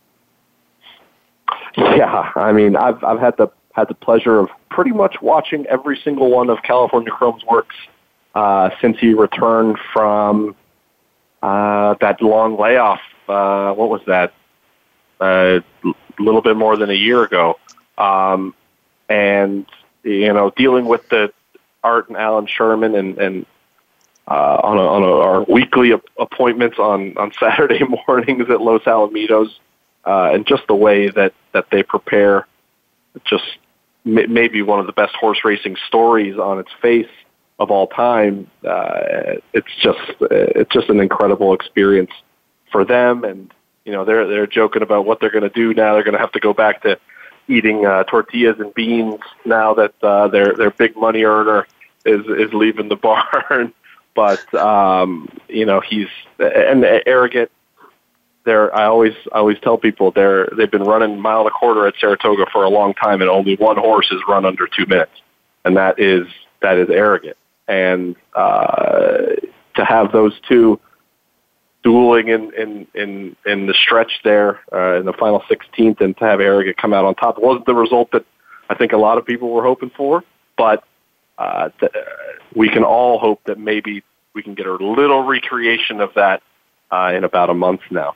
Yeah, I mean, I've I've had the had the pleasure of pretty much watching every single one of California Chrome's works uh, since he returned from uh, that long layoff. Uh, what was that? A little bit more than a year ago, um, and you know, dealing with the Art and Alan Sherman and and uh, on, a, on a, our weekly ap- appointments on on Saturday mornings at Los Alamitos, uh, and just the way that that they prepare just maybe one of the best horse racing stories on its face of all time. Uh, it's just it's just an incredible experience for them, and you know they're they're joking about what they're going to do now. They're going to have to go back to eating uh, tortillas and beans now that uh, their their big money earner is is leaving the barn. but um, you know he's and Arrogate they're I always I always tell people they're they've been running mile and a quarter at Saratoga for a long time and only one horse has run under two minutes. And that is that is Arrogate. And uh to have those two dueling in in in, in the stretch there uh, in the final 16th and to have Arrogate come out on top wasn't the result that I think a lot of people were hoping for, but uh, th- we can all hope that maybe we can get a little recreation of that uh, in about a month now.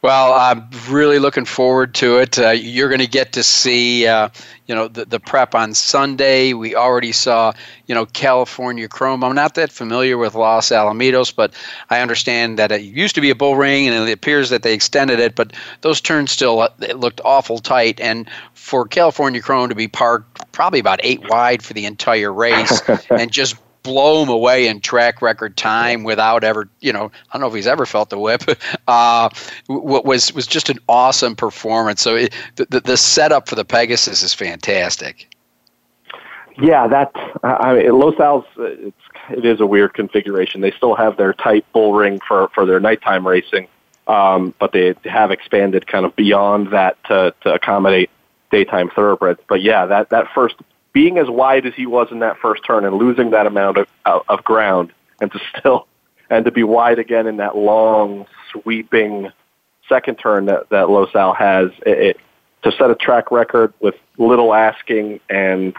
Well, I'm really looking forward to it. Uh, you're going to get to see, uh, you know, the, the prep on Sunday. We already saw, you know, California Chrome. I'm not that familiar with Los Alamitos, but I understand that it used to be a bull ring, and it appears that they extended it. But those turns still uh, it looked awful tight, and for California Chrome to be parked probably about eight wide for the entire race, and just blow him away in track record time without ever, you know, I don't know if he's ever felt the whip. Uh, was was just an awesome performance. So it, the the setup for the Pegasus is fantastic. Yeah, that I mean, Los Al's it's it is a weird configuration. They still have their tight bull ring for for their nighttime racing, um, but they have expanded kind of beyond that to to accommodate daytime thoroughbreds. But yeah, that that first being as wide as he was in that first turn and losing that amount of, of ground and to still and to be wide again in that long sweeping second turn that that Los Al has it, it, to set a track record with little asking and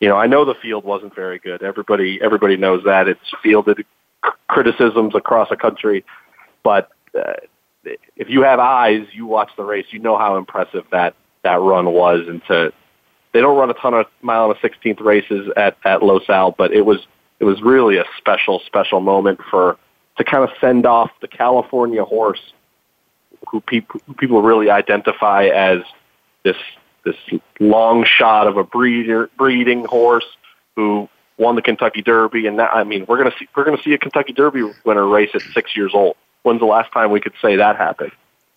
you know I know the field wasn't very good. Everybody everybody knows that. It's fielded criticisms across the country. But uh, if you have eyes you watch the race you know how impressive that that run was and to they don't run a ton of mile and a sixteenth races at at Los Al, but it was it was really a special special moment for to kind of send off the California horse, who people people really identify as this this long shot of a breeder breeding horse who won the Kentucky Derby, and that I mean we're gonna see we're gonna see a Kentucky Derby winner race at six years old. When's the last time we could say that happened?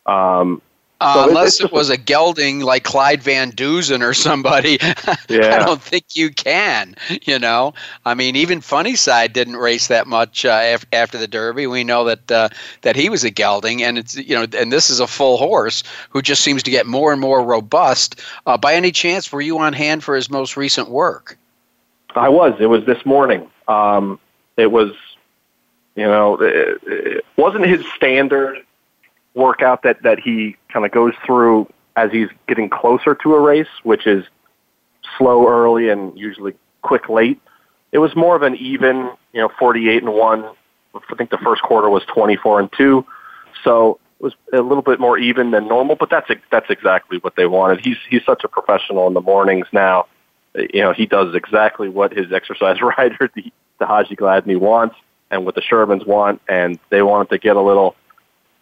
Um, uh, so unless it, was a gelding like Clyde Van Dusen or somebody, yeah. I don't think you can. You know, I mean, even Funny Cide didn't race that much uh, after the Derby. We know that uh, that he was a gelding, and it's you know, and this is a full horse who just seems to get more and more robust. Uh, by any chance, were you on hand for his most recent work? I was. It was this morning. Um, it was, you know, it, it wasn't his standard workout that that he kind of goes through as he's getting closer to a race, which is slow early and usually quick late. It was more of an even, you know, 48 and 1. I think the first quarter was 24 and 2. So it was a little bit more even than normal, but that's that's exactly what they wanted. He's he's such a professional in the mornings now. You know, he does exactly what his exercise rider, the, the Haji Gladney wants and what the Shermans want, and they wanted to get a little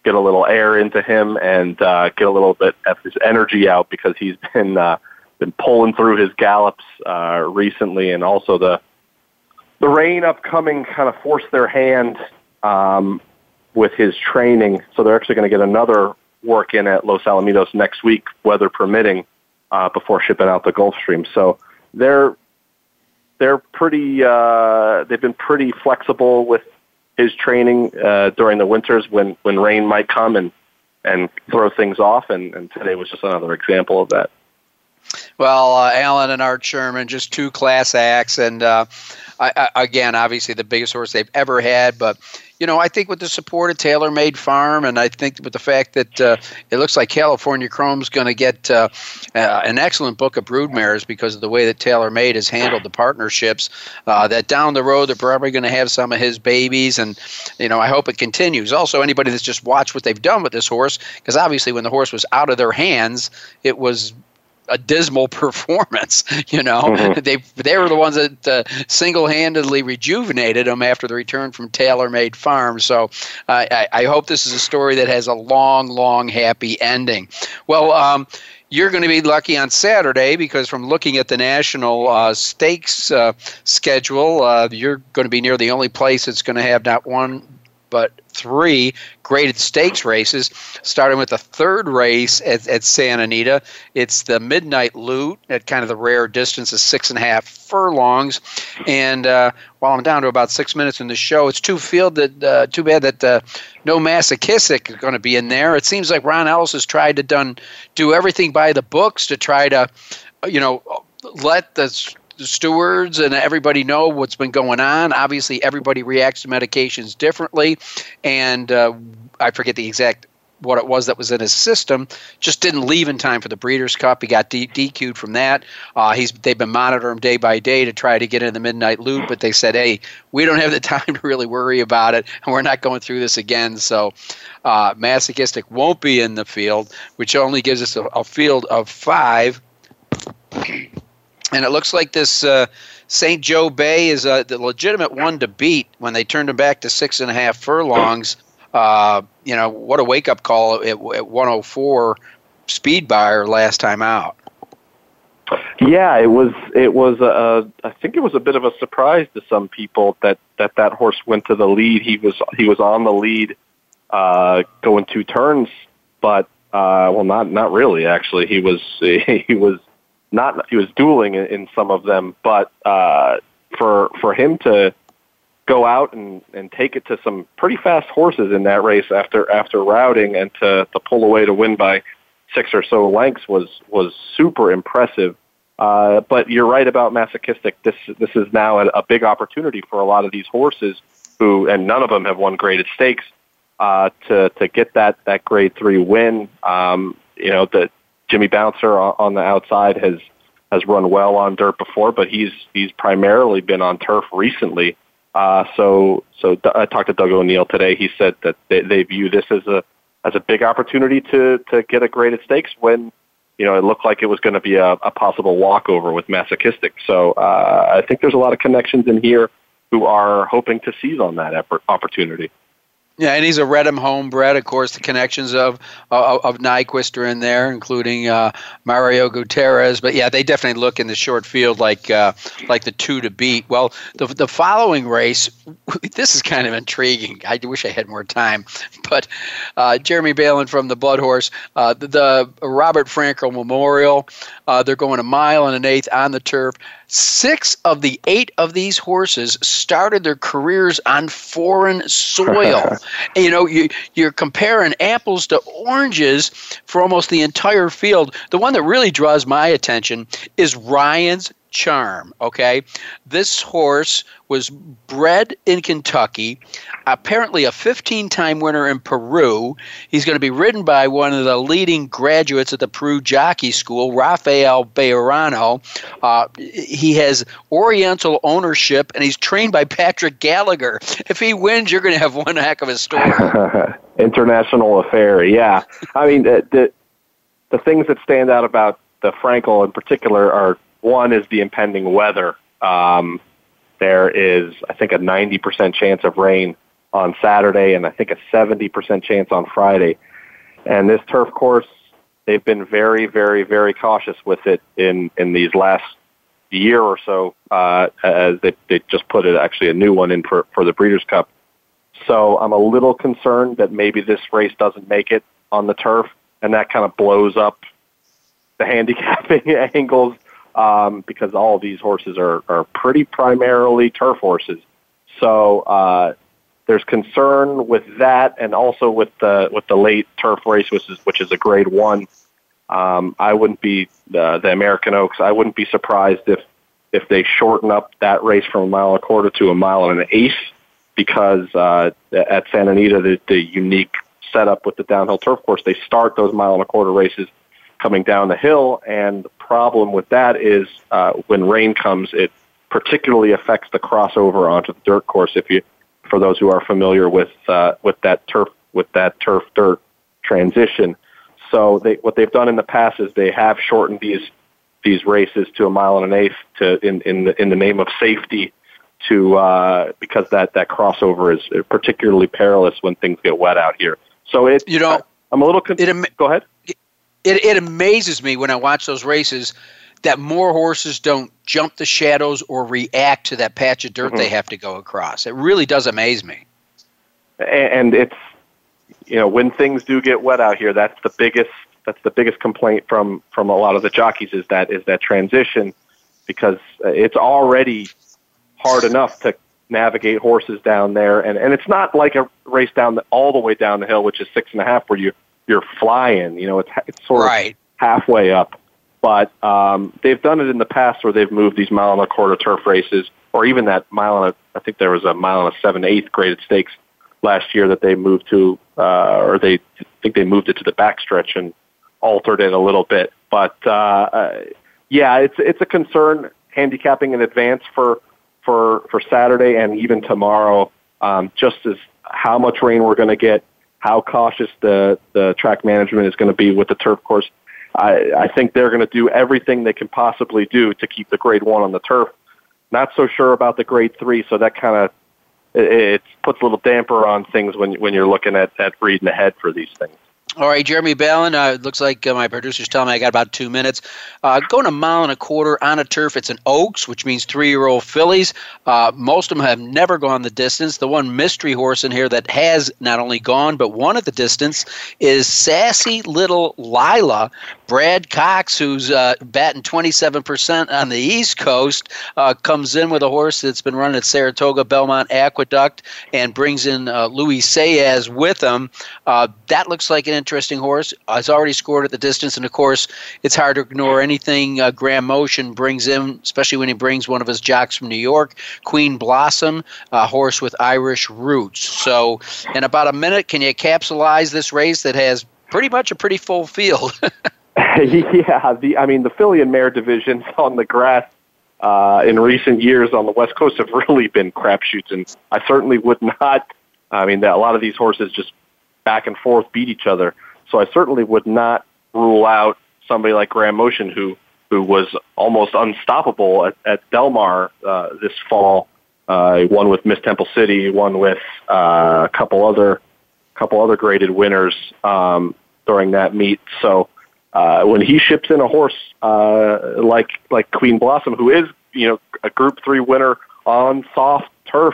get a little air into him and uh, get a little bit of his energy out because he's been uh, been pulling through his gallops uh, recently, and also the the rain upcoming kind of forced their hand um, with his training. So they're actually going to get another work in at Los Alamitos next week, weather permitting, uh, before shipping out the Gulfstream. So they're they're pretty uh, they've been pretty flexible with his training uh, during the winters when when rain might come and and throw things off. And, and today was just another example of that. Well, uh, Alan and Art Sherman, just two class acts, and uh, I, I, again, obviously the biggest horse they've ever had. But you know, I think with the support of Taylor Made Farm, and I think with the fact that uh, it looks like California Chrome's going to get uh, uh, an excellent book of broodmares because of the way that Taylor Made has handled the partnerships, uh, that down the road they're probably going to have some of his babies, and you know, I hope it continues. Also, anybody that's just watched what they've done with this horse, because obviously when the horse was out of their hands, it was a dismal performance. You know, mm-hmm. they they were the ones that uh, single-handedly rejuvenated him after the return from TaylorMade Farm. So uh, I, I, hope this is a story that has a long, long, happy ending. Well. Um, you're going to be lucky on Saturday because from looking at the national uh, stakes uh, schedule, uh, you're going to be near the only place that's going to have not one but three graded stakes races, starting with the third race at, at Santa Anita. It's the Midnight Lute at kind of the rare distance of six and a half furlongs. And uh, while I'm down to about six minutes in the show, it's too fielded, uh, too bad that uh, no Masochistic is going to be in there. It seems like Ron Ellis has tried to done do everything by the books to try to, you know, let the the stewards and everybody know what's been going on. Obviously, everybody reacts to medications differently, and uh, I forget the exact what it was that was in his system. Just didn't leave in time for the Breeders' Cup. He got D- DQ'd from that. Uh, he's they've been monitoring him day by day to try to get in the Midnight Lute, but they said, "Hey, we don't have the time to really worry about it, and we're not going through this again." So, uh, masochistic won't be in the field, which only gives us a, a field of five. And it looks like this uh, St. Joe Bay is uh, the legitimate one to beat when they turned him back to six and a half furlongs. Uh, you know, what a wake up call at, at 104 speed Beyer last time out. Yeah, it was. It was. A, I think it was a bit of a surprise to some people that that that horse went to the lead. He was he was on the lead, uh, going two turns, but uh, well, not not really. Actually, he was he was not he was dueling in, in some of them, but uh, for for him to go out and, and take it to some pretty fast horses in that race after after routing and to, to pull away to win by six or so lengths was was super impressive. Uh, but you're right about masochistic. This this is now a, a big opportunity for a lot of these horses who, and none of them have won graded stakes, uh, to to get that that grade three win. Um, you know, the Jimmy Bouncer on the outside has has run well on dirt before, but he's he's primarily been on turf recently. Uh, so so I talked to Doug O'Neill today. He said that they, they view this as a as a big opportunity to to get a graded stakes when you know it looked like it was going to be a, a possible walkover with masochistic. So uh, I think there's a lot of connections in here who are hoping to seize on that opportunity. Yeah, and he's a Reddam homebred. Of course, the connections of of, of Nyquist are in there, including uh, Mario Gutierrez. But yeah, they definitely look in the short field like uh, like the two to beat. Well, the the following race, this is kind of intriguing. I wish I had more time, but uh, Jeremy Balan from the Blood Horse, uh, the, the, Robert Frankel Memorial. Uh, they're going a mile and an eighth on the turf. Six of the eight of these horses started their careers on foreign soil. you know, you, you're comparing apples to oranges for almost the entire field. The one that really draws my attention is Ryan's charm. Okay, this horse was bred in Kentucky, apparently a 15-time winner in Peru. He's going to be ridden by one of the leading graduates at the Peru Jockey School, Rafael Bejarano. Uh, he has Oriental ownership, and he's trained by Patrick Gallagher. If he wins, you're going to have one heck of a story. International affair, yeah. I mean, the, the the things that stand out about the Frankel in particular are one is the impending weather. Um, there is, I think, a 90% chance of rain on Saturday and I think a 70% chance on Friday. And this turf course, they've been very, very, very cautious with it in, in these last year or so, uh, as they, they just put it actually a new one in for, for the Breeders' Cup. So I'm a little concerned that maybe this race doesn't make it on the turf, and that kind of blows up the handicapping angles um, because all of these horses are, are pretty primarily turf horses. So uh, there's concern with that, and also with the with the late turf race, which is which is a Grade One. Um, I wouldn't be uh, the American Oaks. I wouldn't be surprised if if they shorten up that race from a mile and a quarter to a mile and an eighth, because uh, at Santa Anita, the, the unique setup with the downhill turf course, they start those mile and a quarter races coming down the hill, and the problem with that is uh, when rain comes, it particularly affects the crossover onto the dirt course. If you, for those who are familiar with uh, with that turf with that turf dirt transition, so they, what they've done in the past is they have shortened these these races to a mile and an eighth to in in the, in the name of safety to uh, because that that crossover is particularly perilous when things get wet out here. So it you know I'm a little con- it, go ahead it, it amazes me when I watch those races that more horses don't jump the shadows or react to that patch of dirt mm-hmm. they have to go across. It really does amaze me. And it's you know when things do get wet out here, that's the biggest that's the biggest complaint from from a lot of the jockeys is that is that transition because it's already hard enough to navigate horses down there and and it's not like a race down the, all the way down the hill which is six and a half where you you're flying. You know, it's it's sort right. of halfway up. But um, they've done it in the past where they've moved these mile and a quarter turf races, or even that mile and a, I think there was a mile and a seven eighth graded stakes last year that they moved to, uh, or they I think they moved it to the backstretch and altered it a little bit. But uh, uh, yeah, it's it's a concern handicapping in advance for for for Saturday and even tomorrow. Um, just as how much rain we're going to get, how cautious the the track management is going to be with the turf course. I, I think they're going to do everything they can possibly do to keep the grade one on the turf. Not so sure about the grade three, so that kind of it, it puts a little damper on things when when you're looking at at reading ahead for these things. All right, Jeremy Balan. Uh, looks like uh, my producer's telling me I got about two minutes. Uh, going a mile and a quarter on a turf. It's an Oaks, which means three-year-old fillies. Uh, most of them have never gone the distance. The one mystery horse in here that has not only gone but won at the distance is Sassy Little Lila. Brad Cox, who's uh, batting 27% on the East Coast, uh, comes in with a horse that's been running at Saratoga Belmont Aqueduct and brings in Luis Saez with him. that looks like an interesting horse. Has already scored at the distance, and of course, it's hard to ignore anything uh, Graham Motion brings in, especially when he brings one of his jocks from New York, Queen Blossom, a horse with Irish roots. So, in about a minute, can you capsulize this race that has pretty much a pretty full field? yeah, the I mean the filly and mare divisions on the grass uh, in recent years on the West Coast have really been crapshoots, and I certainly would not. I mean, a lot of these horses just back and forth beat each other. So I certainly would not rule out somebody like Graham Motion, who who was almost unstoppable at, at Del Mar uh, this fall. Uh, one with Miss Temple City, one with uh, a couple other couple other graded winners um, during that meet. So uh, when he ships in a horse uh, like like Queen Blossom, who is you know a Group Three winner on soft turf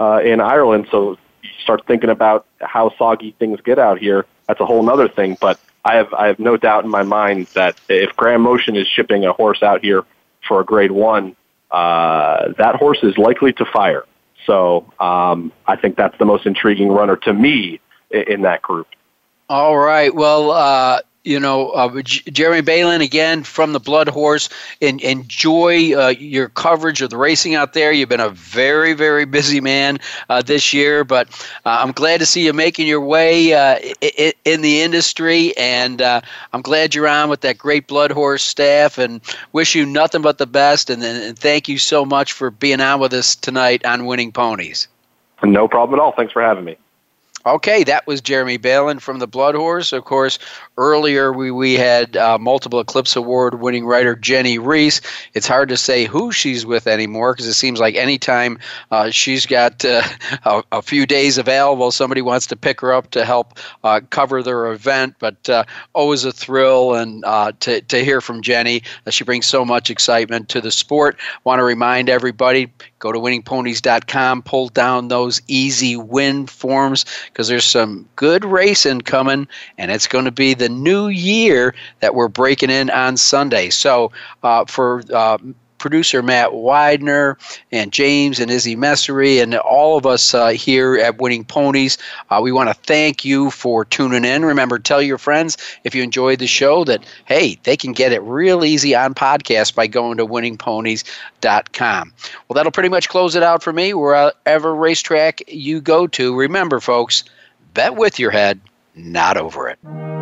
uh, in Ireland, so start thinking about how soggy things get out here, that's a whole other thing. But I have I have no doubt in my mind that if Graham Motion is shipping a horse out here for a Grade One, uh, that horse is likely to fire. So um, I think that's the most intriguing runner to me in, in that group. All right. Well, uh, you know, uh, Jeremy Balan again from the Blood Horse. And enjoy uh, your coverage of the racing out there. You've been a very, very busy man uh, this year, but uh, I'm glad to see you making your way uh, I- in the industry. And uh, I'm glad you're on with that great Blood Horse staff. And wish you nothing but the best. And, and thank you so much for being on with us tonight on Winning Ponies. No problem at all. Thanks for having me. Okay, that was Jeremy Balan from the Blood Horse. Of course, earlier we, we had uh, multiple Eclipse Award winning writer Jennie Rees. It's hard to say who she's with anymore because it seems like anytime uh, she's got uh, a, a, few days available, somebody wants to pick her up to help uh, cover their event. But uh, always a thrill and uh, to, to hear from Jennie. she brings so much excitement to the sport. Want to remind everybody go to winningponies.com, pull down those easy win forms because there's some good racing coming, and it's going to be the new year that we're breaking in on Sunday. So uh, for uh, producer Matt Widener and James and Izzy Messery and all of us uh, here at Winning Ponies. Uh, we want to thank you for tuning in. Remember, tell your friends if you enjoyed the show that, hey, they can get it real easy on podcast by going to winningponies.com. Well, that'll pretty much close it out for me. Wherever racetrack you go to, remember, folks, bet with your head, not over it.